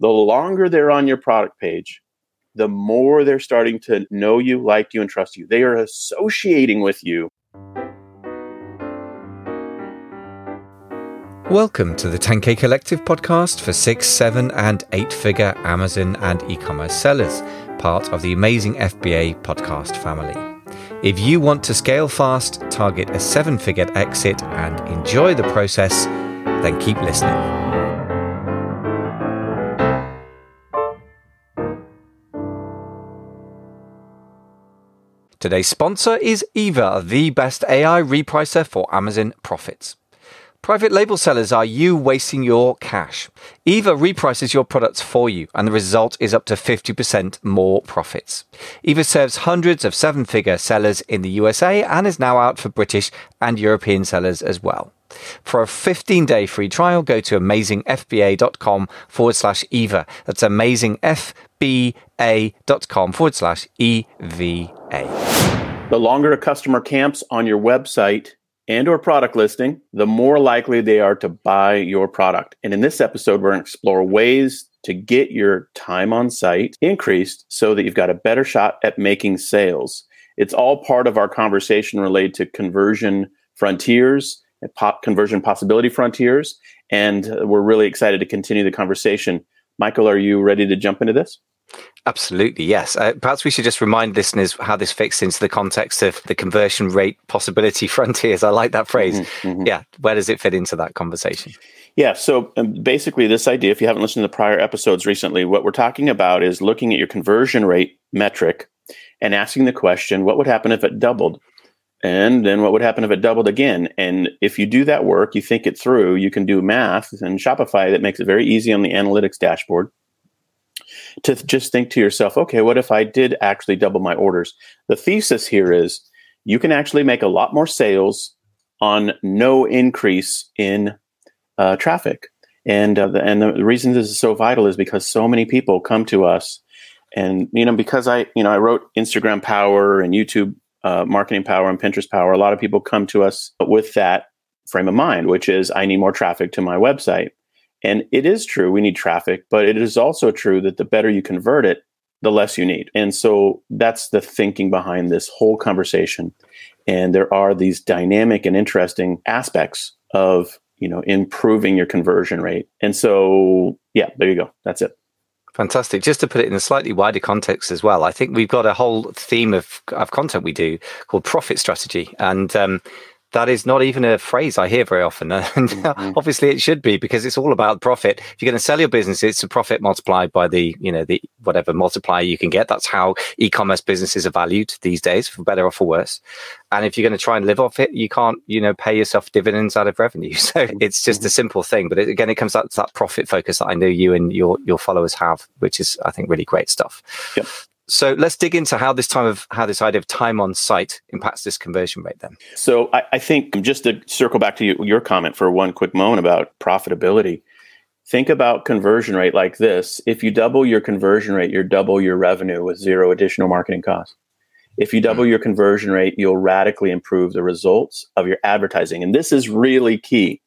the longer they're on your product page, the more they're starting to know you, like you, and trust you. They are associating with you. Welcome to the 10K Collective podcast for six, seven, and eight figure Amazon and e commerce sellers, part of the amazing FBA podcast family. If you want to scale fast, target a seven figure exit, and enjoy the process, then keep listening. Today's sponsor is Eva, the best AI repricer for Amazon profits. Private label sellers are you wasting your cash. Eva reprices your products for you, and the result is up to 50% more profits. Eva serves hundreds of seven figure sellers in the USA and is now out for British and European sellers as well. For a 15 day free trial, go to amazingfba.com forward slash Eva. That's amazingfba.com forward slash EVA. The longer a customer camps on your website and or product listing, the more likely they are to buy your product. And in this episode, we're going to explore ways to get your time on site increased so that you've got a better shot at making sales. It's all part of our conversation related to conversion frontiers pop conversion possibility frontiers. And we're really excited to continue the conversation. Michael, are you ready to jump into this? Absolutely, yes. Uh, perhaps we should just remind listeners how this fits into the context of the conversion rate possibility frontiers. I like that phrase. Mm-hmm, mm-hmm. Yeah, where does it fit into that conversation? Yeah, so um, basically, this idea, if you haven't listened to the prior episodes recently, what we're talking about is looking at your conversion rate metric and asking the question what would happen if it doubled? And then what would happen if it doubled again? And if you do that work, you think it through, you can do math and Shopify that makes it very easy on the analytics dashboard to just think to yourself, okay, what if I did actually double my orders? The thesis here is you can actually make a lot more sales on no increase in uh, traffic. And uh, the, and the reason this is so vital is because so many people come to us, and you know because I you know I wrote Instagram Power and YouTube uh, Marketing Power and Pinterest Power. A lot of people come to us with that frame of mind, which is I need more traffic to my website. And it is true, we need traffic, but it is also true that the better you convert it, the less you need. And so that's the thinking behind this whole conversation. And there are these dynamic and interesting aspects of, you know, improving your conversion rate. And so, yeah, there you go. That's it. Fantastic. Just to put it in a slightly wider context as well, I think we've got a whole theme of, of content we do called profit strategy. And um, that is not even a phrase I hear very often. And mm-hmm. obviously it should be because it's all about profit. If you're going to sell your business, it's a profit multiplied by the, you know, the whatever multiplier you can get. That's how e-commerce businesses are valued these days, for better or for worse. And if you're going to try and live off it, you can't, you know, pay yourself dividends out of revenue. So mm-hmm. it's just a simple thing. But it, again, it comes back to that profit focus that I know you and your your followers have, which is, I think, really great stuff. Yep. So let's dig into how this time of how this idea of time on site impacts this conversion rate then. So I, I think just to circle back to you, your comment for one quick moment about profitability. Think about conversion rate like this. If you double your conversion rate, you double your revenue with zero additional marketing costs. If you double mm-hmm. your conversion rate, you'll radically improve the results of your advertising. And this is really key.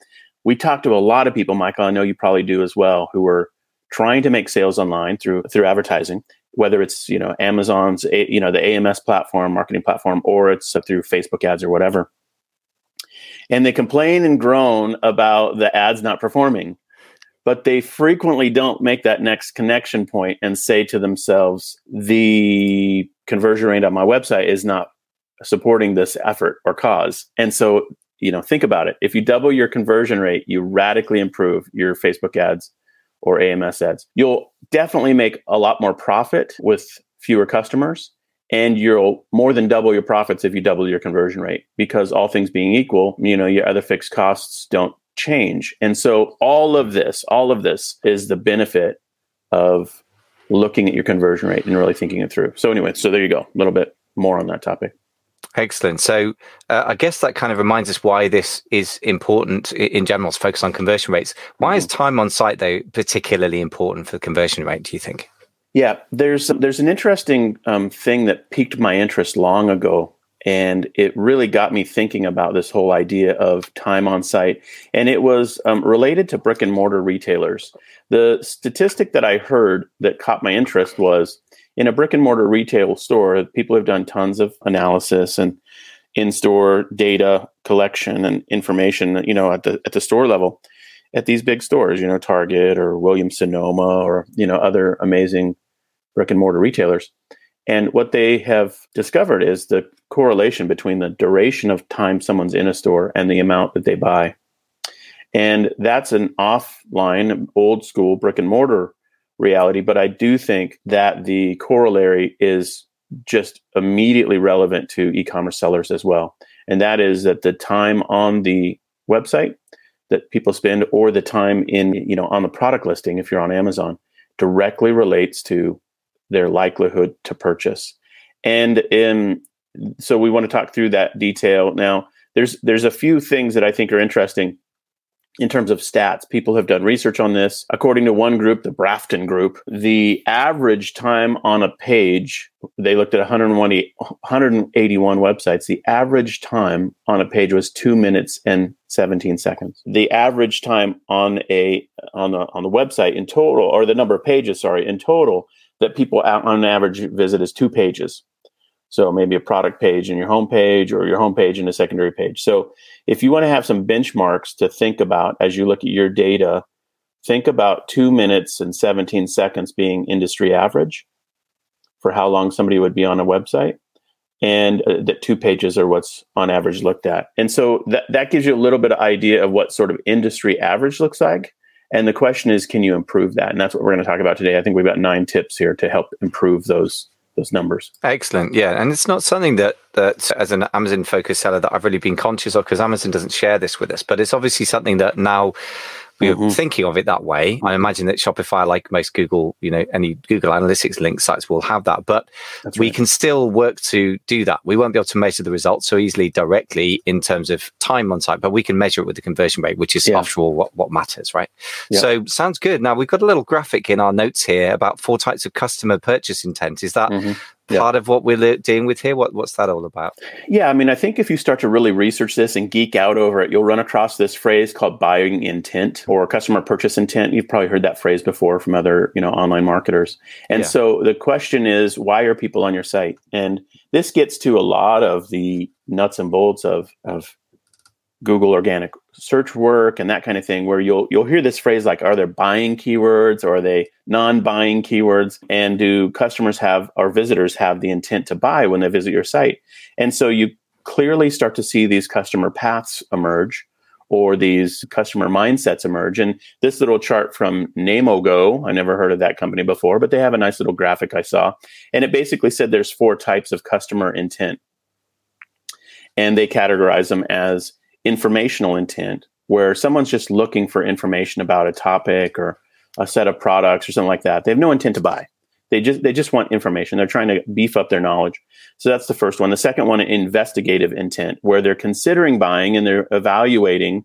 We talked to a lot of people, Michael, I know you probably do as well, who are trying to make sales online through through advertising whether it's you know Amazon's you know the AMS platform, marketing platform, or it's through Facebook ads or whatever. And they complain and groan about the ads not performing, but they frequently don't make that next connection point and say to themselves, the conversion rate on my website is not supporting this effort or cause. And so, you know, think about it. If you double your conversion rate, you radically improve your Facebook ads or AMS ads. You'll definitely make a lot more profit with fewer customers and you'll more than double your profits if you double your conversion rate because all things being equal, you know, your other fixed costs don't change. And so all of this, all of this is the benefit of looking at your conversion rate and really thinking it through. So anyway, so there you go. A little bit more on that topic. Excellent. So uh, I guess that kind of reminds us why this is important in general to focus on conversion rates. Why is mm-hmm. time on site though particularly important for conversion rate? Do you think? Yeah, there's there's an interesting um, thing that piqued my interest long ago, and it really got me thinking about this whole idea of time on site. And it was um, related to brick and mortar retailers. The statistic that I heard that caught my interest was in a brick and mortar retail store, people have done tons of analysis and in-store data collection and information, you know, at the at the store level, at these big stores, you know, Target or Williams Sonoma or you know other amazing brick and mortar retailers. And what they have discovered is the correlation between the duration of time someone's in a store and the amount that they buy. And that's an offline, old school brick and mortar reality. But I do think that the corollary is just immediately relevant to e commerce sellers as well. And that is that the time on the website that people spend or the time in, you know, on the product listing, if you're on Amazon, directly relates to their likelihood to purchase. And in so we want to talk through that detail now. There's there's a few things that I think are interesting in terms of stats. People have done research on this. According to one group, the Brafton group, the average time on a page, they looked at 181 websites. The average time on a page was two minutes and 17 seconds. The average time on a on the on the website in total, or the number of pages, sorry, in total that people on average visit is two pages. So maybe a product page in your homepage or your homepage in a secondary page. So if you want to have some benchmarks to think about as you look at your data, think about two minutes and 17 seconds being industry average for how long somebody would be on a website. And uh, that two pages are what's on average looked at. And so that, that gives you a little bit of idea of what sort of industry average looks like. And the question is, can you improve that? And that's what we're going to talk about today. I think we've got nine tips here to help improve those those numbers. Excellent. Yeah. And it's not something that, that as an Amazon focused seller that I've really been conscious of because Amazon doesn't share this with us, but it's obviously something that now we're mm-hmm. thinking of it that way. I imagine that Shopify, like most Google, you know, any Google Analytics link sites will have that, but That's we right. can still work to do that. We won't be able to measure the results so easily directly in terms of time on site, but we can measure it with the conversion rate, which is yeah. after all what, what matters, right? Yeah. So sounds good. Now we've got a little graphic in our notes here about four types of customer purchase intent. Is that mm-hmm part yeah. of what we're dealing with here? What, what's that all about? Yeah, I mean, I think if you start to really research this and geek out over it, you'll run across this phrase called buying intent or customer purchase intent. You've probably heard that phrase before from other, you know, online marketers. And yeah. so the question is, why are people on your site? And this gets to a lot of the nuts and bolts of of Google organic search work and that kind of thing where you'll you'll hear this phrase like are there buying keywords or are they non-buying keywords? And do customers have or visitors have the intent to buy when they visit your site? And so you clearly start to see these customer paths emerge or these customer mindsets emerge. And this little chart from Namogo I never heard of that company before but they have a nice little graphic I saw. And it basically said there's four types of customer intent. And they categorize them as informational intent where someone's just looking for information about a topic or a set of products or something like that. They have no intent to buy. They just they just want information. They're trying to beef up their knowledge. So that's the first one. The second one, investigative intent, where they're considering buying and they're evaluating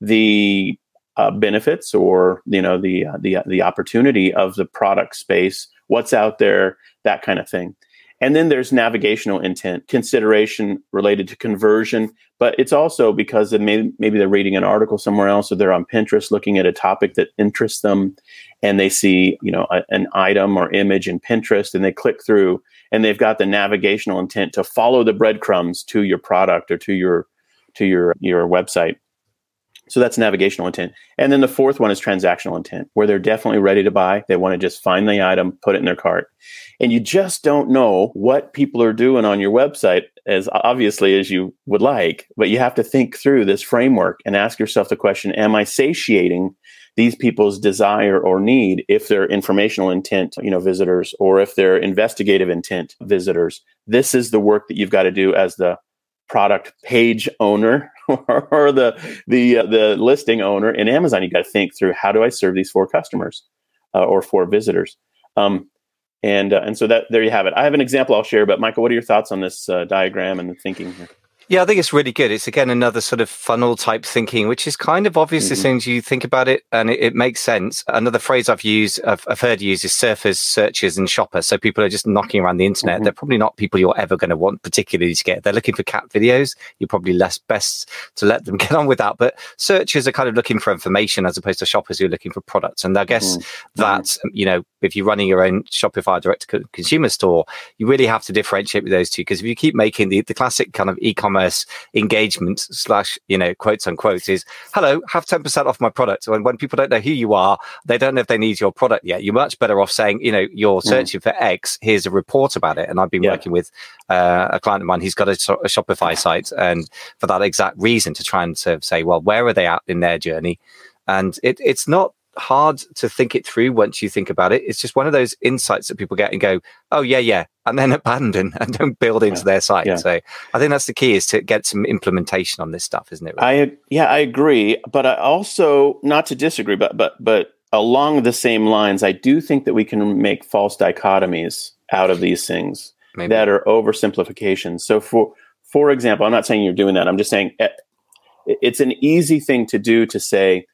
the uh, benefits or you know the uh, the the opportunity of the product space, what's out there, that kind of thing. And then there's navigational intent, consideration related to conversion, but it's also because maybe, maybe they're reading an article somewhere else or they're on Pinterest looking at a topic that interests them and they see, you know, a, an item or image in Pinterest and they click through and they've got the navigational intent to follow the breadcrumbs to your product or to your to your your website. So that's navigational intent. And then the fourth one is transactional intent, where they're definitely ready to buy. They want to just find the item, put it in their cart. And you just don't know what people are doing on your website as obviously as you would like, but you have to think through this framework and ask yourself the question, am I satiating these people's desire or need if they're informational intent, you know, visitors or if they're investigative intent visitors? This is the work that you've got to do as the product page owner or the the uh, the listing owner in Amazon. You got to think through how do I serve these four customers uh, or four visitors. Um, and uh, and so that there you have it. I have an example I'll share, but Michael, what are your thoughts on this uh, diagram and the thinking here? Yeah, I think it's really good. It's again another sort of funnel type thinking, which is kind of obvious mm-hmm. as soon as you think about it, and it, it makes sense. Another phrase I've used, I've, I've, heard used, is surfers, searchers, and shoppers. So people are just knocking around the internet. Mm-hmm. They're probably not people you're ever going to want particularly to get. They're looking for cat videos. You're probably less best to let them get on with that. But searchers are kind of looking for information as opposed to shoppers who are looking for products. And I guess mm-hmm. that you know, if you're running your own Shopify direct to consumer store, you really have to differentiate with those two because if you keep making the the classic kind of e-commerce engagement slash, you know, quotes unquote is, hello, have 10% off my product. And when people don't know who you are, they don't know if they need your product yet. You're much better off saying, you know, you're mm. searching mm. for X. Here's a report about it. And I've been yeah. working with uh, a client of mine. He's got a, a Shopify site. And for that exact reason, to try and sort of say, well, where are they at in their journey? And it, it's not hard to think it through once you think about it. It's just one of those insights that people get and go, "Oh yeah, yeah," and then abandon and don't build into yeah. their site. Yeah. So I think that's the key is to get some implementation on this stuff, isn't it? Really? I yeah, I agree, but I also not to disagree, but but but along the same lines, I do think that we can make false dichotomies out of these things Maybe. that are oversimplifications. So for for example, I'm not saying you're doing that. I'm just saying eh, it's an easy thing to do to say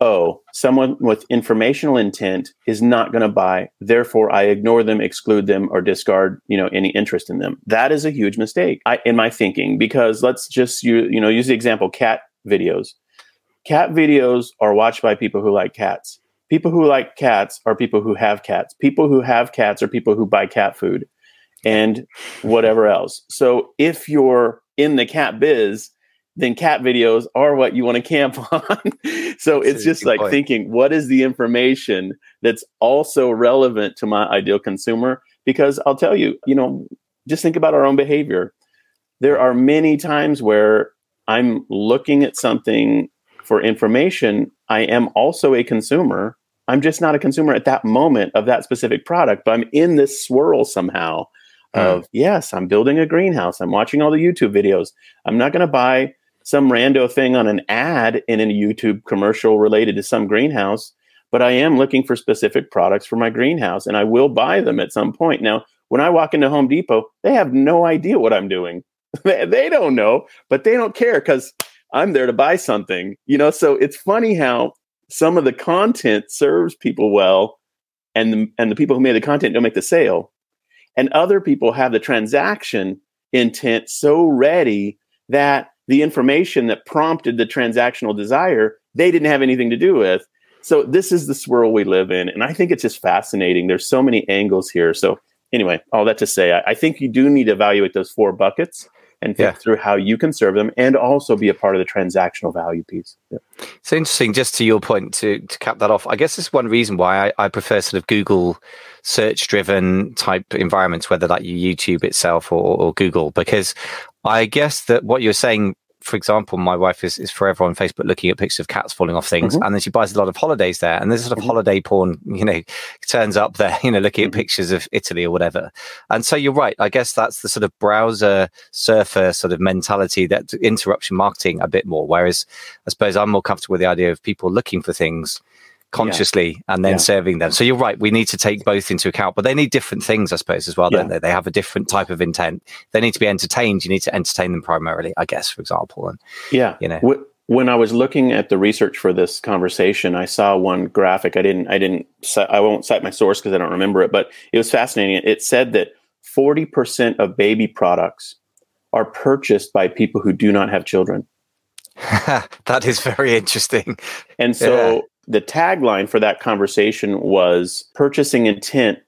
oh, someone with informational intent is not going to buy, therefore I ignore them, exclude them, or discard, you know, any interest in them. That is a huge mistake I, in my thinking because let's just you you know use the example cat videos. Cat videos are watched by people who like cats. People who like cats are people who have cats. People who have cats are people who buy cat food and whatever else. So if you're in the cat biz, then cat videos are what you want to camp on. So that's it's just like point. thinking, what is the information that's also relevant to my ideal consumer? Because I'll tell you, you know, just think about our own behavior. There are many times where I'm looking at something for information. I am also a consumer. I'm just not a consumer at that moment of that specific product, but I'm in this swirl somehow hmm. of yes, I'm building a greenhouse. I'm watching all the YouTube videos. I'm not going to buy some rando thing on an ad in a YouTube commercial related to some greenhouse, but I am looking for specific products for my greenhouse and I will buy them at some point. Now, when I walk into Home Depot, they have no idea what I'm doing. they don't know, but they don't care because I'm there to buy something, you know? So it's funny how some of the content serves people well and the, and the people who made the content don't make the sale. And other people have the transaction intent so ready that the information that prompted the transactional desire, they didn't have anything to do with. So this is the swirl we live in. And I think it's just fascinating. There's so many angles here. So anyway, all that to say, I, I think you do need to evaluate those four buckets and think yeah. through how you can serve them and also be a part of the transactional value piece. Yeah. So interesting, just to your point, to, to cap that off, I guess it's one reason why I, I prefer sort of Google search driven type environments, whether that you YouTube itself or, or Google, because I guess that what you're saying for example, my wife is, is forever on Facebook looking at pictures of cats falling off things, mm-hmm. and then she buys a lot of holidays there, and there's a sort of mm-hmm. holiday porn, you know, turns up there, you know, looking at mm-hmm. pictures of Italy or whatever. And so you're right. I guess that's the sort of browser surfer sort of mentality that interruption marketing a bit more. Whereas I suppose I'm more comfortable with the idea of people looking for things consciously yeah. and then yeah. serving them. So you're right. We need to take both into account, but they need different things, I suppose, as well, yeah. don't they? They have a different type of intent. They need to be entertained. You need to entertain them primarily, I guess, for example. And yeah, you know. when I was looking at the research for this conversation, I saw one graphic. I didn't, I didn't, I won't cite my source because I don't remember it, but it was fascinating. It said that 40% of baby products are purchased by people who do not have children. that is very interesting. And so the tagline for that conversation was purchasing intent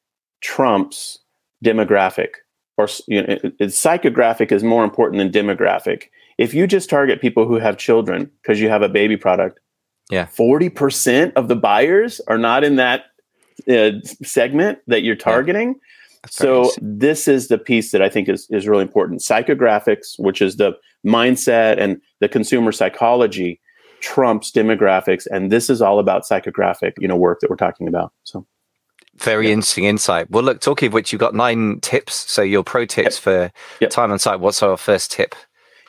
trumps demographic or you know, psychographic is more important than demographic if you just target people who have children because you have a baby product yeah 40% of the buyers are not in that uh, segment that you're targeting yeah. So this is the piece that I think is, is really important. Psychographics, which is the mindset and the consumer psychology trumps demographics and this is all about psychographic you know work that we're talking about so very yeah. interesting insight well look talking of which you've got nine tips so your pro tips yep. for yep. time on site what's our first tip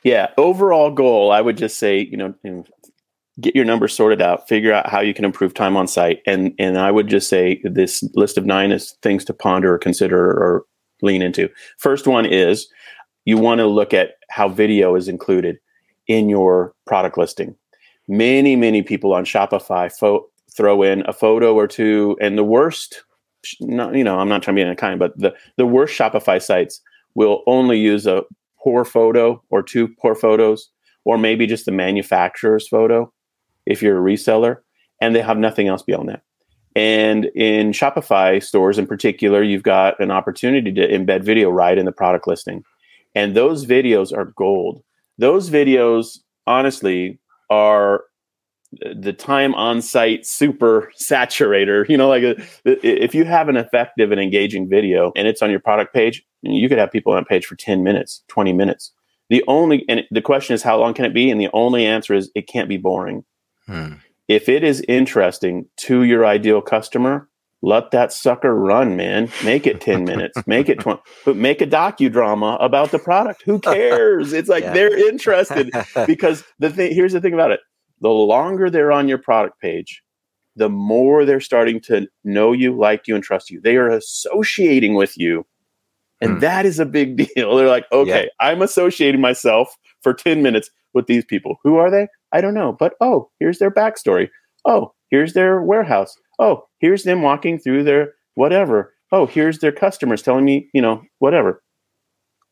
yeah overall goal i would just say you know get your numbers sorted out figure out how you can improve time on site and and i would just say this list of nine is things to ponder or consider or lean into first one is you want to look at how video is included in your product listing. Many, many people on Shopify fo- throw in a photo or two, and the worst, not you know, I'm not trying to be unkind, but the the worst Shopify sites will only use a poor photo or two poor photos, or maybe just the manufacturer's photo if you're a reseller, and they have nothing else beyond that. And in Shopify stores in particular, you've got an opportunity to embed video right in the product listing. And those videos are gold. Those videos, honestly, are the time on site super saturator. You know, like a, if you have an effective and engaging video and it's on your product page, you could have people on a page for 10 minutes, 20 minutes. The only, and the question is, how long can it be? And the only answer is, it can't be boring. Hmm if it is interesting to your ideal customer, let that sucker run, man. Make it 10 minutes, make it 20, but make a docudrama about the product. Who cares? It's like yeah. they're interested because the thing, here's the thing about it. The longer they're on your product page, the more they're starting to know you, like you, and trust you. They are associating with you. And mm. that is a big deal. They're like, okay, yeah. I'm associating myself for 10 minutes with these people. Who are they? I don't know. But oh, here's their backstory. Oh, here's their warehouse. Oh, here's them walking through their whatever. Oh, here's their customers telling me, you know, whatever.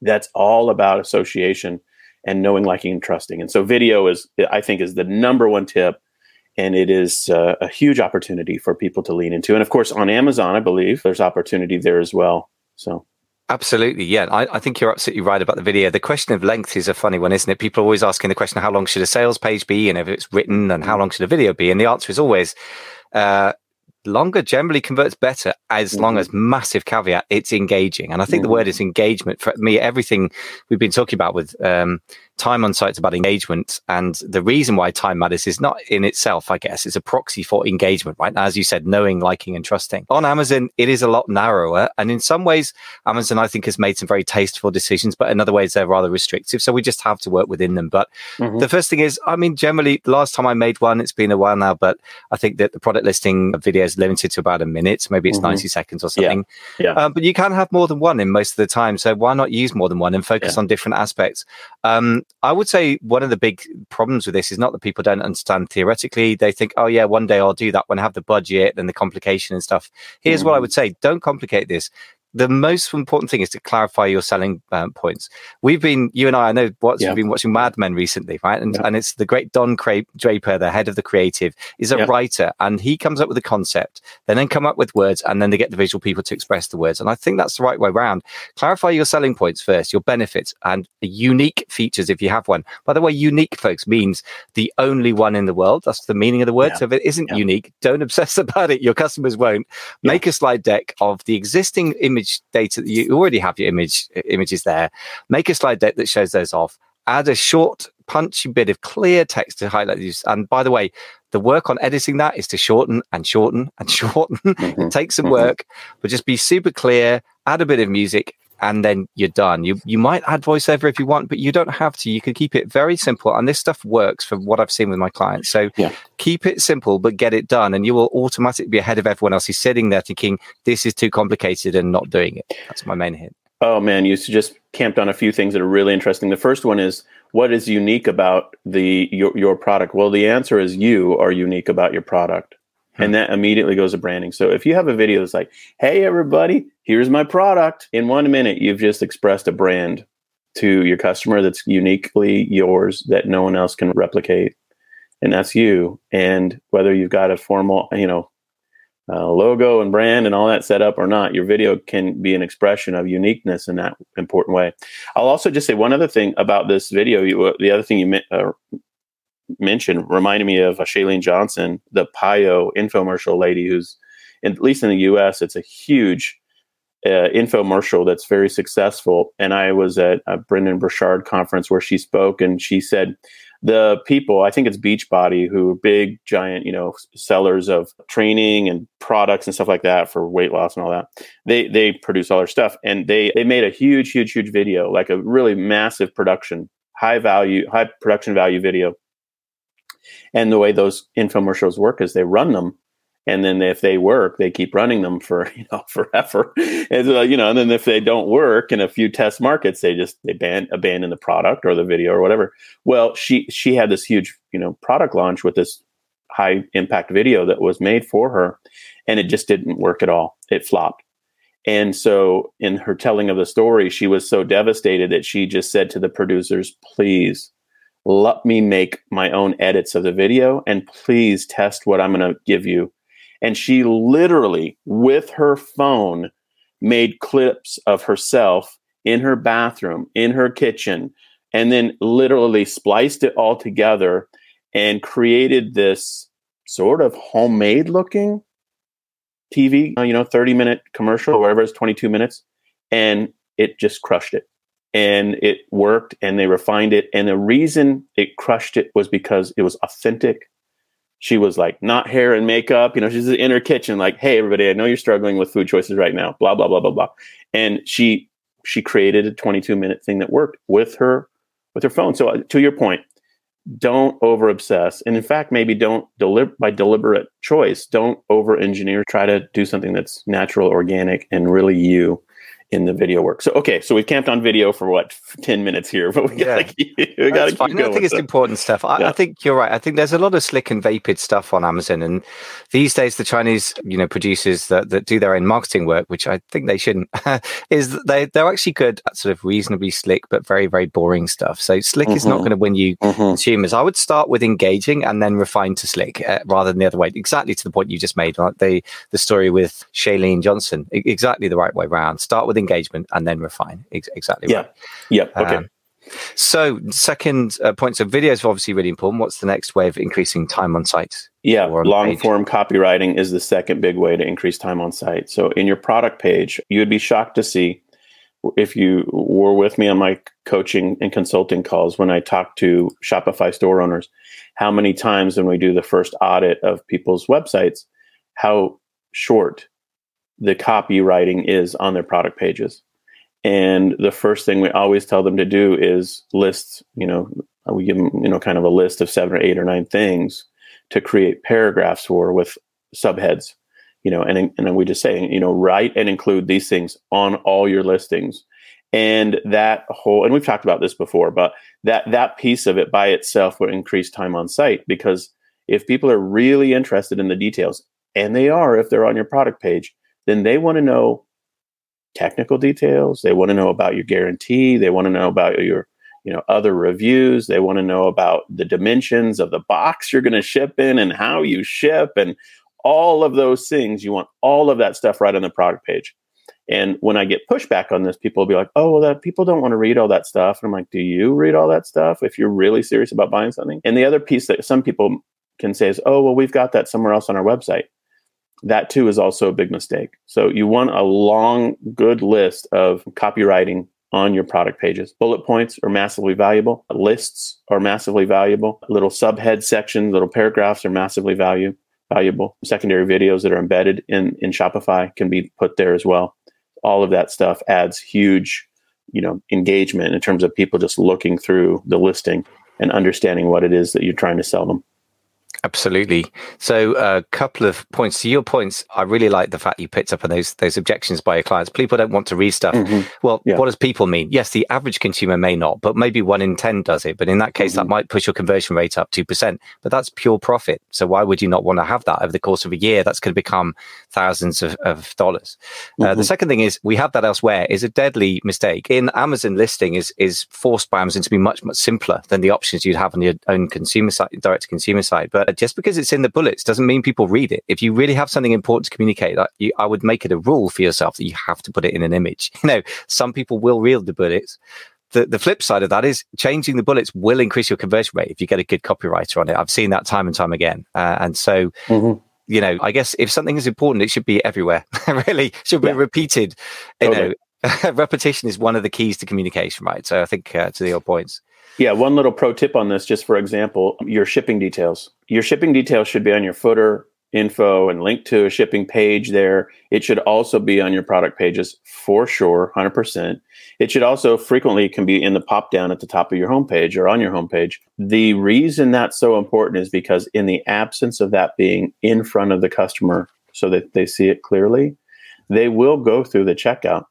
That's all about association and knowing, liking, and trusting. And so, video is, I think, is the number one tip, and it is uh, a huge opportunity for people to lean into. And of course, on Amazon, I believe there's opportunity there as well. So, Absolutely, yeah. I, I, think you're absolutely right about the video. The question of length is a funny one, isn't it? People are always asking the question, how long should a sales page be? And if it's written, and how long should a video be? And the answer is always, uh, longer generally converts better as mm-hmm. long as massive caveat it's engaging and i think mm-hmm. the word is engagement for me everything we've been talking about with um, time on site is about engagement. And the reason why time matters is not in itself i guess. It's a proxy for engagement right? As you said knowing liking and trusting. On amazon it is a lot narrower. And in some ways amazon i think has made some very tasteful decisions but in other ways they're rather restrictive. So we just have to work within them. But mm-hmm. the first thing is i mean generally last time i made one it's been a while now but i think that the product listing video is limited to about a minute. Maybe it's mm-hmm. 90 seconds or something. Yeah, yeah. Um, but you can have more than one in most of the time. So why not use more than one and focus yeah. on different aspects? Um, I would say one of the big problems with this is not that people don't understand theoretically. They think, oh, yeah, one day I'll do that when I have the budget and the complication and stuff. Here's mm. what I mm. would say don't complicate this the most important thing is to clarify your selling um, points. We've been, you and I, I know what's yeah. been watching Mad Men recently, right? And yeah. and it's the great Don Draper, the head of the creative, is a yeah. writer, and he comes up with a concept, then then come up with words, and then they get the visual people to express the words. And I think that's the right way around. Clarify your selling points first, your benefits, and unique features if you have one. By the way, unique, folks, means the only one in the world. That's the meaning of the word. So if it isn't unique, don't obsess about it. Your customers won't. Make a slide deck of the existing image image data you already have your image images there. Make a slide deck that shows those off. Add a short, punchy bit of clear text to highlight these. And by the way, the work on editing that is to shorten and shorten and shorten. Mm-hmm. it takes some mm-hmm. work, but just be super clear. Add a bit of music, and then you're done. You you might add voiceover if you want, but you don't have to. You can keep it very simple, and this stuff works for what I've seen with my clients. So yeah. keep it simple, but get it done, and you will automatically be ahead of everyone else who's sitting there thinking this is too complicated and not doing it. That's my main hint. Oh man, you just camped on a few things that are really interesting. The first one is what is unique about the your, your product? Well, the answer is you are unique about your product. And that immediately goes to branding. So if you have a video that's like, hey, everybody, here's my product, in one minute, you've just expressed a brand to your customer that's uniquely yours that no one else can replicate. And that's you. And whether you've got a formal, you know, uh, logo and brand and all that set up or not, your video can be an expression of uniqueness in that important way. I'll also just say one other thing about this video. You, the other thing you uh, mentioned reminded me of uh, Chalene Johnson, the PiYo infomercial lady, who's at least in the U.S. It's a huge uh, infomercial that's very successful. And I was at a Brendon Burchard conference where she spoke, and she said the people, I think it's Beachbody, who are big, giant, you know, sellers of training and products and stuff like that for weight loss and all that. They they produce all their stuff, and they they made a huge, huge, huge video, like a really massive production, high value, high production value video and the way those infomercials work is they run them and then if they work, they keep running them for you know forever. and uh, you know, and then if they don't work in a few test markets, they just they ban abandon the product or the video or whatever. Well, she she had this huge you know product launch with this high impact video that was made for her, and it just didn't work at all. It flopped. And so, in her telling of the story, she was so devastated that she just said to the producers, please let me make my own edits of the video and please test what I'm going to give you. And she literally, with her phone, made clips of herself in her bathroom, in her kitchen, and then literally spliced it all together and created this sort of homemade looking TV, you know, 30 minute commercial, or whatever it's 22 minutes. And it just crushed it. And it worked and they refined it. And the reason it crushed it was because it was authentic. She was like, not hair and makeup. You know, she's in her kitchen, like, hey, everybody, I know you're struggling with food choices right now, blah, blah, blah, blah, blah. And she, she created a 22 minute thing that worked with her, with her phone. So uh, to your point, don't over obsess and in fact maybe don't deliver by deliberate choice don't over engineer try to do something that's natural organic and really you in the video work. So okay, so we've camped on video for what ten minutes here, but we yeah. gotta keep, we gotta keep going. I think it's important stuff. I, yeah. I, think you're right. I think there's a lot of slick and vapid stuff on Amazon, and these days the Chinese, you know, producers that, that do their own marketing work, which I think they shouldn't, is they they're actually good at sort of reasonably slick but very very boring stuff. So slick mm-hmm. is not mm-hmm. going to win you mm-hmm. consumers. I would start with engaging and then refine to slick uh, rather than the other way. Exactly to the point you just made, like the the story with Chalene Johnson. exactly the right way around. Start with engagement and then refine. Ex- exactly. Yeah. Right. Yeah. Okay. Um, so, second uh, point. So, videos are obviously really important. What's the next way of increasing time on site? Yeah, long form copywriting is the second big way to increase time on site. So, in your product page, you would be shocked to see if you were with me on my coaching and consulting calls when I talk to Shopify store owners, how many times when we do the first audit of people's websites, how short the copywriting is on their product pages. And the first thing we always tell them to do is list, you know, we give them, you know, kind of a list of seven or eight or nine things to create paragraphs for with subheads, you know, and, and then we just say, you know, write and include these things on all your listings. And that whole, and we've talked about this before, but that, that piece of it by itself would increase time on site because if people are really interested in the details, and they are if they're on your product page, then they want to know technical details. They want to know about your guarantee. They want to know about your you know other reviews they want to know about the dimensions of the box you're going to ship in and how you ship and all of those things you want all of that stuff right on the product page and when i get pushback on this people will be like oh well that people don't want to read all that stuff and i'm like do you read all that stuff if you're really serious about buying something and the other piece that some people can say is oh well we've got that somewhere else on our website that too is also a big mistake. So you want a long, good list of copywriting on your product pages. Bullet points are massively valuable. Lists are massively valuable. Little subhead sections, little paragraphs are massively value, valuable. Secondary videos that are embedded in, in Shopify can be put there as well. All of that stuff adds huge, you know, engagement in terms of people just looking through the listing and understanding what it is that you're trying to sell them. Absolutely. So, a uh, couple of points to your points. I really like the fact you picked up on those those objections by your clients. People don't want to read stuff. Mm-hmm. Well, yeah. what does people mean? Yes, the average consumer may not, but maybe one in ten does it. But in that case, mm-hmm. that might push your conversion rate up two percent. But that's pure profit. So why would you not want to have that over the course of a year? That's going to become thousands of, of dollars. Mm-hmm. Uh, the mm-hmm. second thing is we have that elsewhere is a deadly mistake. In Amazon listing is is forced by Amazon to be much much simpler than the options you'd have on your own consumer side, direct to consumer side. But just because it's in the bullets doesn't mean people read it. If you really have something important to communicate, that you, I would make it a rule for yourself that you have to put it in an image. You know, some people will read the bullets. The, the flip side of that is changing the bullets will increase your conversion rate if you get a good copywriter on it. I've seen that time and time again. Uh, and so, mm-hmm. you know, I guess if something is important, it should be everywhere. really, should be yeah. repeated. You totally. know, repetition is one of the keys to communication, right? So I think uh, to your points. Yeah, one little pro tip on this, just for example, your shipping details. Your shipping details should be on your footer info and link to a shipping page there. It should also be on your product pages for sure, 100%. It should also frequently can be in the pop down at the top of your homepage or on your homepage. The reason that's so important is because in the absence of that being in front of the customer so that they see it clearly, they will go through the checkout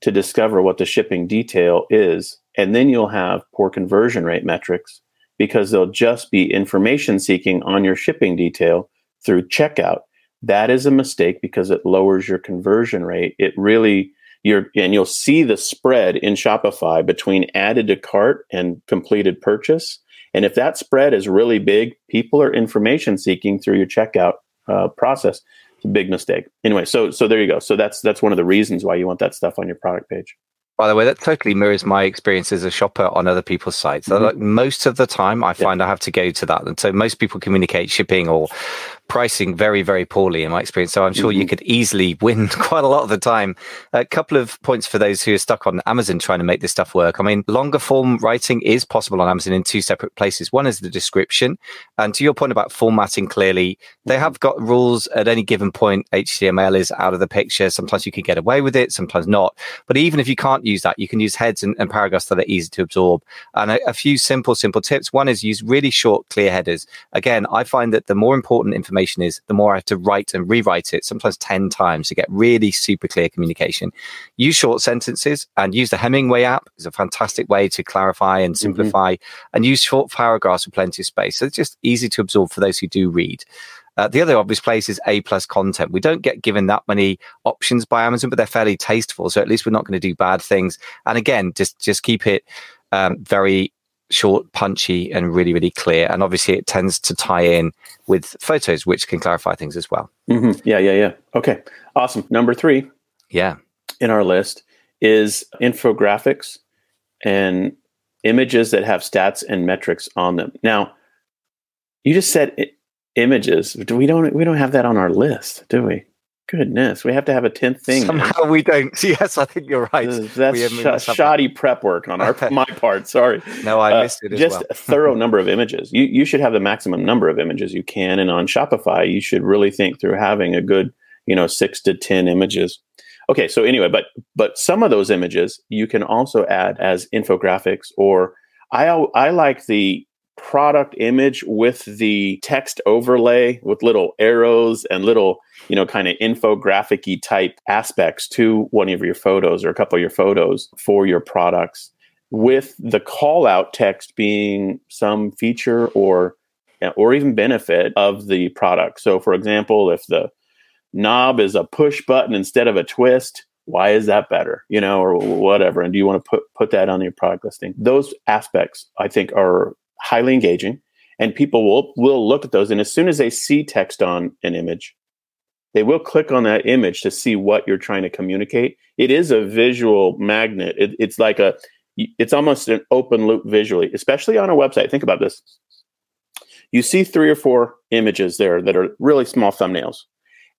to discover what the shipping detail is. And then you'll have poor conversion rate metrics because they'll just be information seeking on your shipping detail through checkout. That is a mistake because it lowers your conversion rate. It really, you're, and you'll see the spread in Shopify between added to cart and completed purchase. And if that spread is really big, people are information seeking through your checkout uh, process. It's a big mistake. Anyway, so so there you go. So that's that's one of the reasons why you want that stuff on your product page. By the way, that totally mirrors my experience as a shopper on other people's sites. Mm-hmm. Like most of the time, I find yeah. I have to go to that, and so most people communicate shipping or pricing very, very poorly in my experience. So I'm sure mm-hmm. you could easily win quite a lot of the time. A couple of points for those who are stuck on Amazon trying to make this stuff work. I mean, longer form writing is possible on Amazon in two separate places. One is the description. And to your point about formatting clearly, they mm-hmm. have got rules at any given point. HTML is out of the picture. Sometimes you can get away with it, sometimes not. But even if you can't use that, you can use heads and, and paragraphs that are easy to absorb. And a, a few simple, simple tips. One is use really short, clear headers. Again, I find that the more important information information is, the more I have to write and rewrite it, sometimes 10 times to get really super clear communication. Use short sentences and use the Hemingway app is a fantastic way to clarify and mm-hmm. simplify mm-hmm. and use short paragraphs with plenty of space. So it's just easy to absorb for those who do read. Uh, the other obvious place is A plus content. We don't get given that many options by Amazon, but they're fairly tasteful. So at least we're not going to do bad things. And again, just just keep it um, very short, punchy, and really, really clear. And obviously, it tends to tie in with photos, which can clarify things as well. Mm-hmm. Yeah, yeah, yeah. Okay, awesome. Number three, yeah, in our list is infographics and images that have stats and metrics on them. Now, you just said images. We don't we don't have that on our list, do we? Goodness, we have to have a tenth thing. Somehow we don't. Yes, I think you're right. That's sh- shoddy prep work on our my part. Sorry. No, I uh, missed it. just well. a thorough number of images. You you should have the maximum number of images you can, and on Shopify, you should really think through having a good, you know, six to ten images. Okay, so anyway, but but some of those images you can also add as infographics, or I I like the product image with the text overlay with little arrows and little you know, kind of infographic type aspects to one of your photos or a couple of your photos for your products, with the call out text being some feature or or even benefit of the product. So, for example, if the knob is a push button instead of a twist, why is that better? You know, or whatever. And do you want to put put that on your product listing? Those aspects, I think, are highly engaging, and people will will look at those. And as soon as they see text on an image, they will click on that image to see what you're trying to communicate. It is a visual magnet. It, it's like a, it's almost an open loop visually, especially on a website. Think about this. You see three or four images there that are really small thumbnails.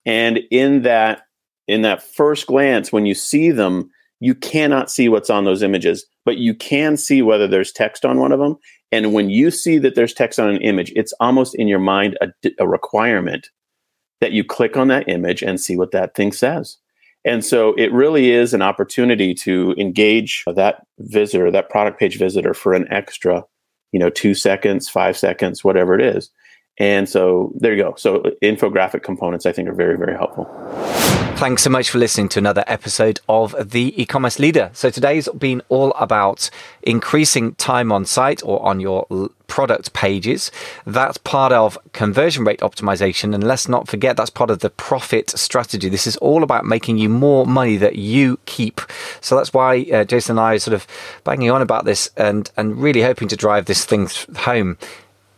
And in that, in that first glance, when you see them, you cannot see what's on those images, but you can see whether there's text on one of them. And when you see that there's text on an image, it's almost in your mind a, a requirement that you click on that image and see what that thing says. And so it really is an opportunity to engage that visitor, that product page visitor for an extra, you know, two seconds, five seconds, whatever it is. And so there you go. So infographic components, I think, are very, very helpful. Thanks so much for listening to another episode of The E-commerce Leader. So today's been all about increasing time on site or on your product pages. That's part of conversion rate optimization. And let's not forget, that's part of the profit strategy. This is all about making you more money that you keep. So that's why uh, Jason and I are sort of banging on about this and, and really hoping to drive this thing home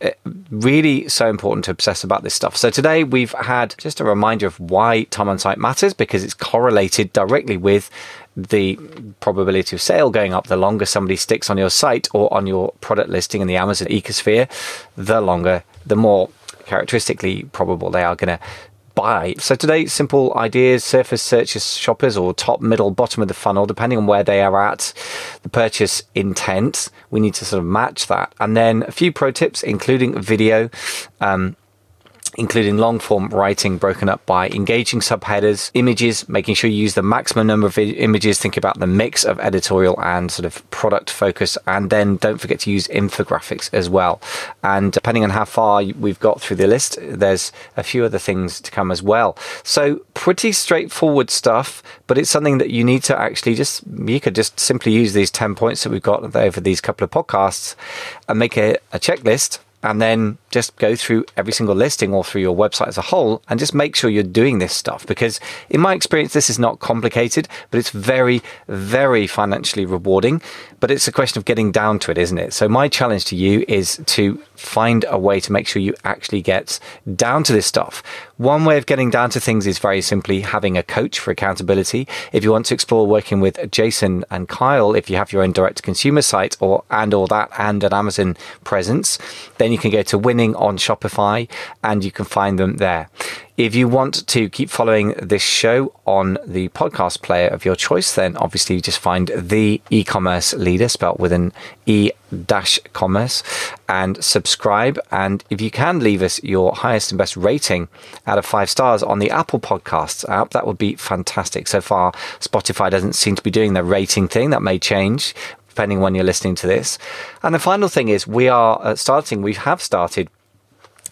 Uh, really so important to obsess about this stuff. So today we've had just a reminder of why time on site matters because it's correlated directly with the probability of sale going up the longer somebody sticks on your site or on your product listing in the Amazon ecosphere, the longer, the more characteristically probable they are going to buy. So today, simple ideas, surface searches shoppers or top, middle, bottom of the funnel, depending on where they are at, the purchase intent. We need to sort of match that. And then a few pro tips, including video. Um, including long form writing broken up by engaging subheaders, images, making sure you use the maximum number of images, think about the mix of editorial and sort of product focus, and then don't forget to use infographics as well. And depending on how far we've got through the list, there's a few other things to come as well. So pretty straightforward stuff, but it's something that you need to actually just, you could just simply use these 10 points that we've got over these couple of podcasts and make a, a checklist and then just go through every single listing or through your website as a whole and just make sure you're doing this stuff because in my experience this is not complicated but it's very very financially rewarding. But it's a question of getting down to it isn't it? So my challenge to you is to find a way to make sure you actually get down to this stuff. One way of getting down to things is very simply having a coach for accountability. If you want to explore working with Jason and Kyle if you have your own direct to consumer site or and or that and an Amazon presence then you can go to winning on Shopify and you can find them there. If you want to keep following this show on the podcast player of your choice, then obviously just find the e-commerce leader spelt with an e dash commerce and subscribe. And if you can leave us your highest and best rating out of five stars on the Apple Podcasts app, that would be fantastic. So far, Spotify doesn't seem to be doing the rating thing. That may change depending when you're listening to this. And the final thing is, we are uh, starting, we have started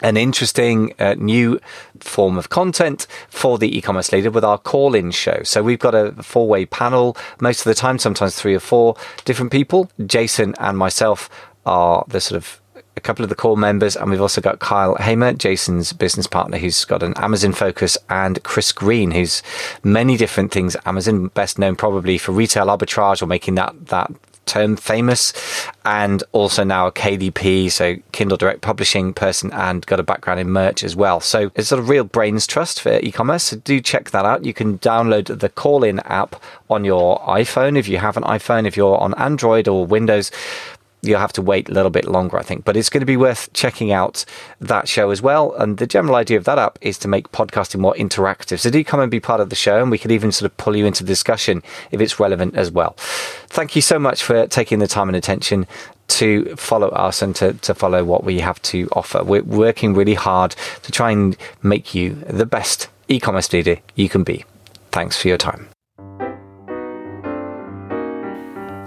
an interesting uh, new form of content for the e-commerce leader with our call-in show. So we've got a four-way panel most of the time, sometimes three or four different people. Jason and myself are the sort of a couple of the core members, and we've also got Kyle Hamer, Jason's business partner, who's got an Amazon focus, and Chris Green, who's many different things. Amazon, best known probably for retail arbitrage or making that that term famous, and also now a KDP, so Kindle Direct Publishing person, and got a background in merch as well. So it's sort of real brains trust for e-commerce. So do check that out. You can download the Call-in app on your iPhone if you have an iPhone. If you're on Android or Windows, you'll have to wait a little bit longer, I think. But it's going to be worth checking out that show as well. And the general idea of that app is to make podcasting more interactive. So do come and be part of the show, and we could even sort of pull you into the discussion if it's relevant as well. Thank you so much for taking the time and attention to follow us and to, to follow what we have to offer. We're working really hard to try and make you the best e commerce leader you can be. Thanks for your time.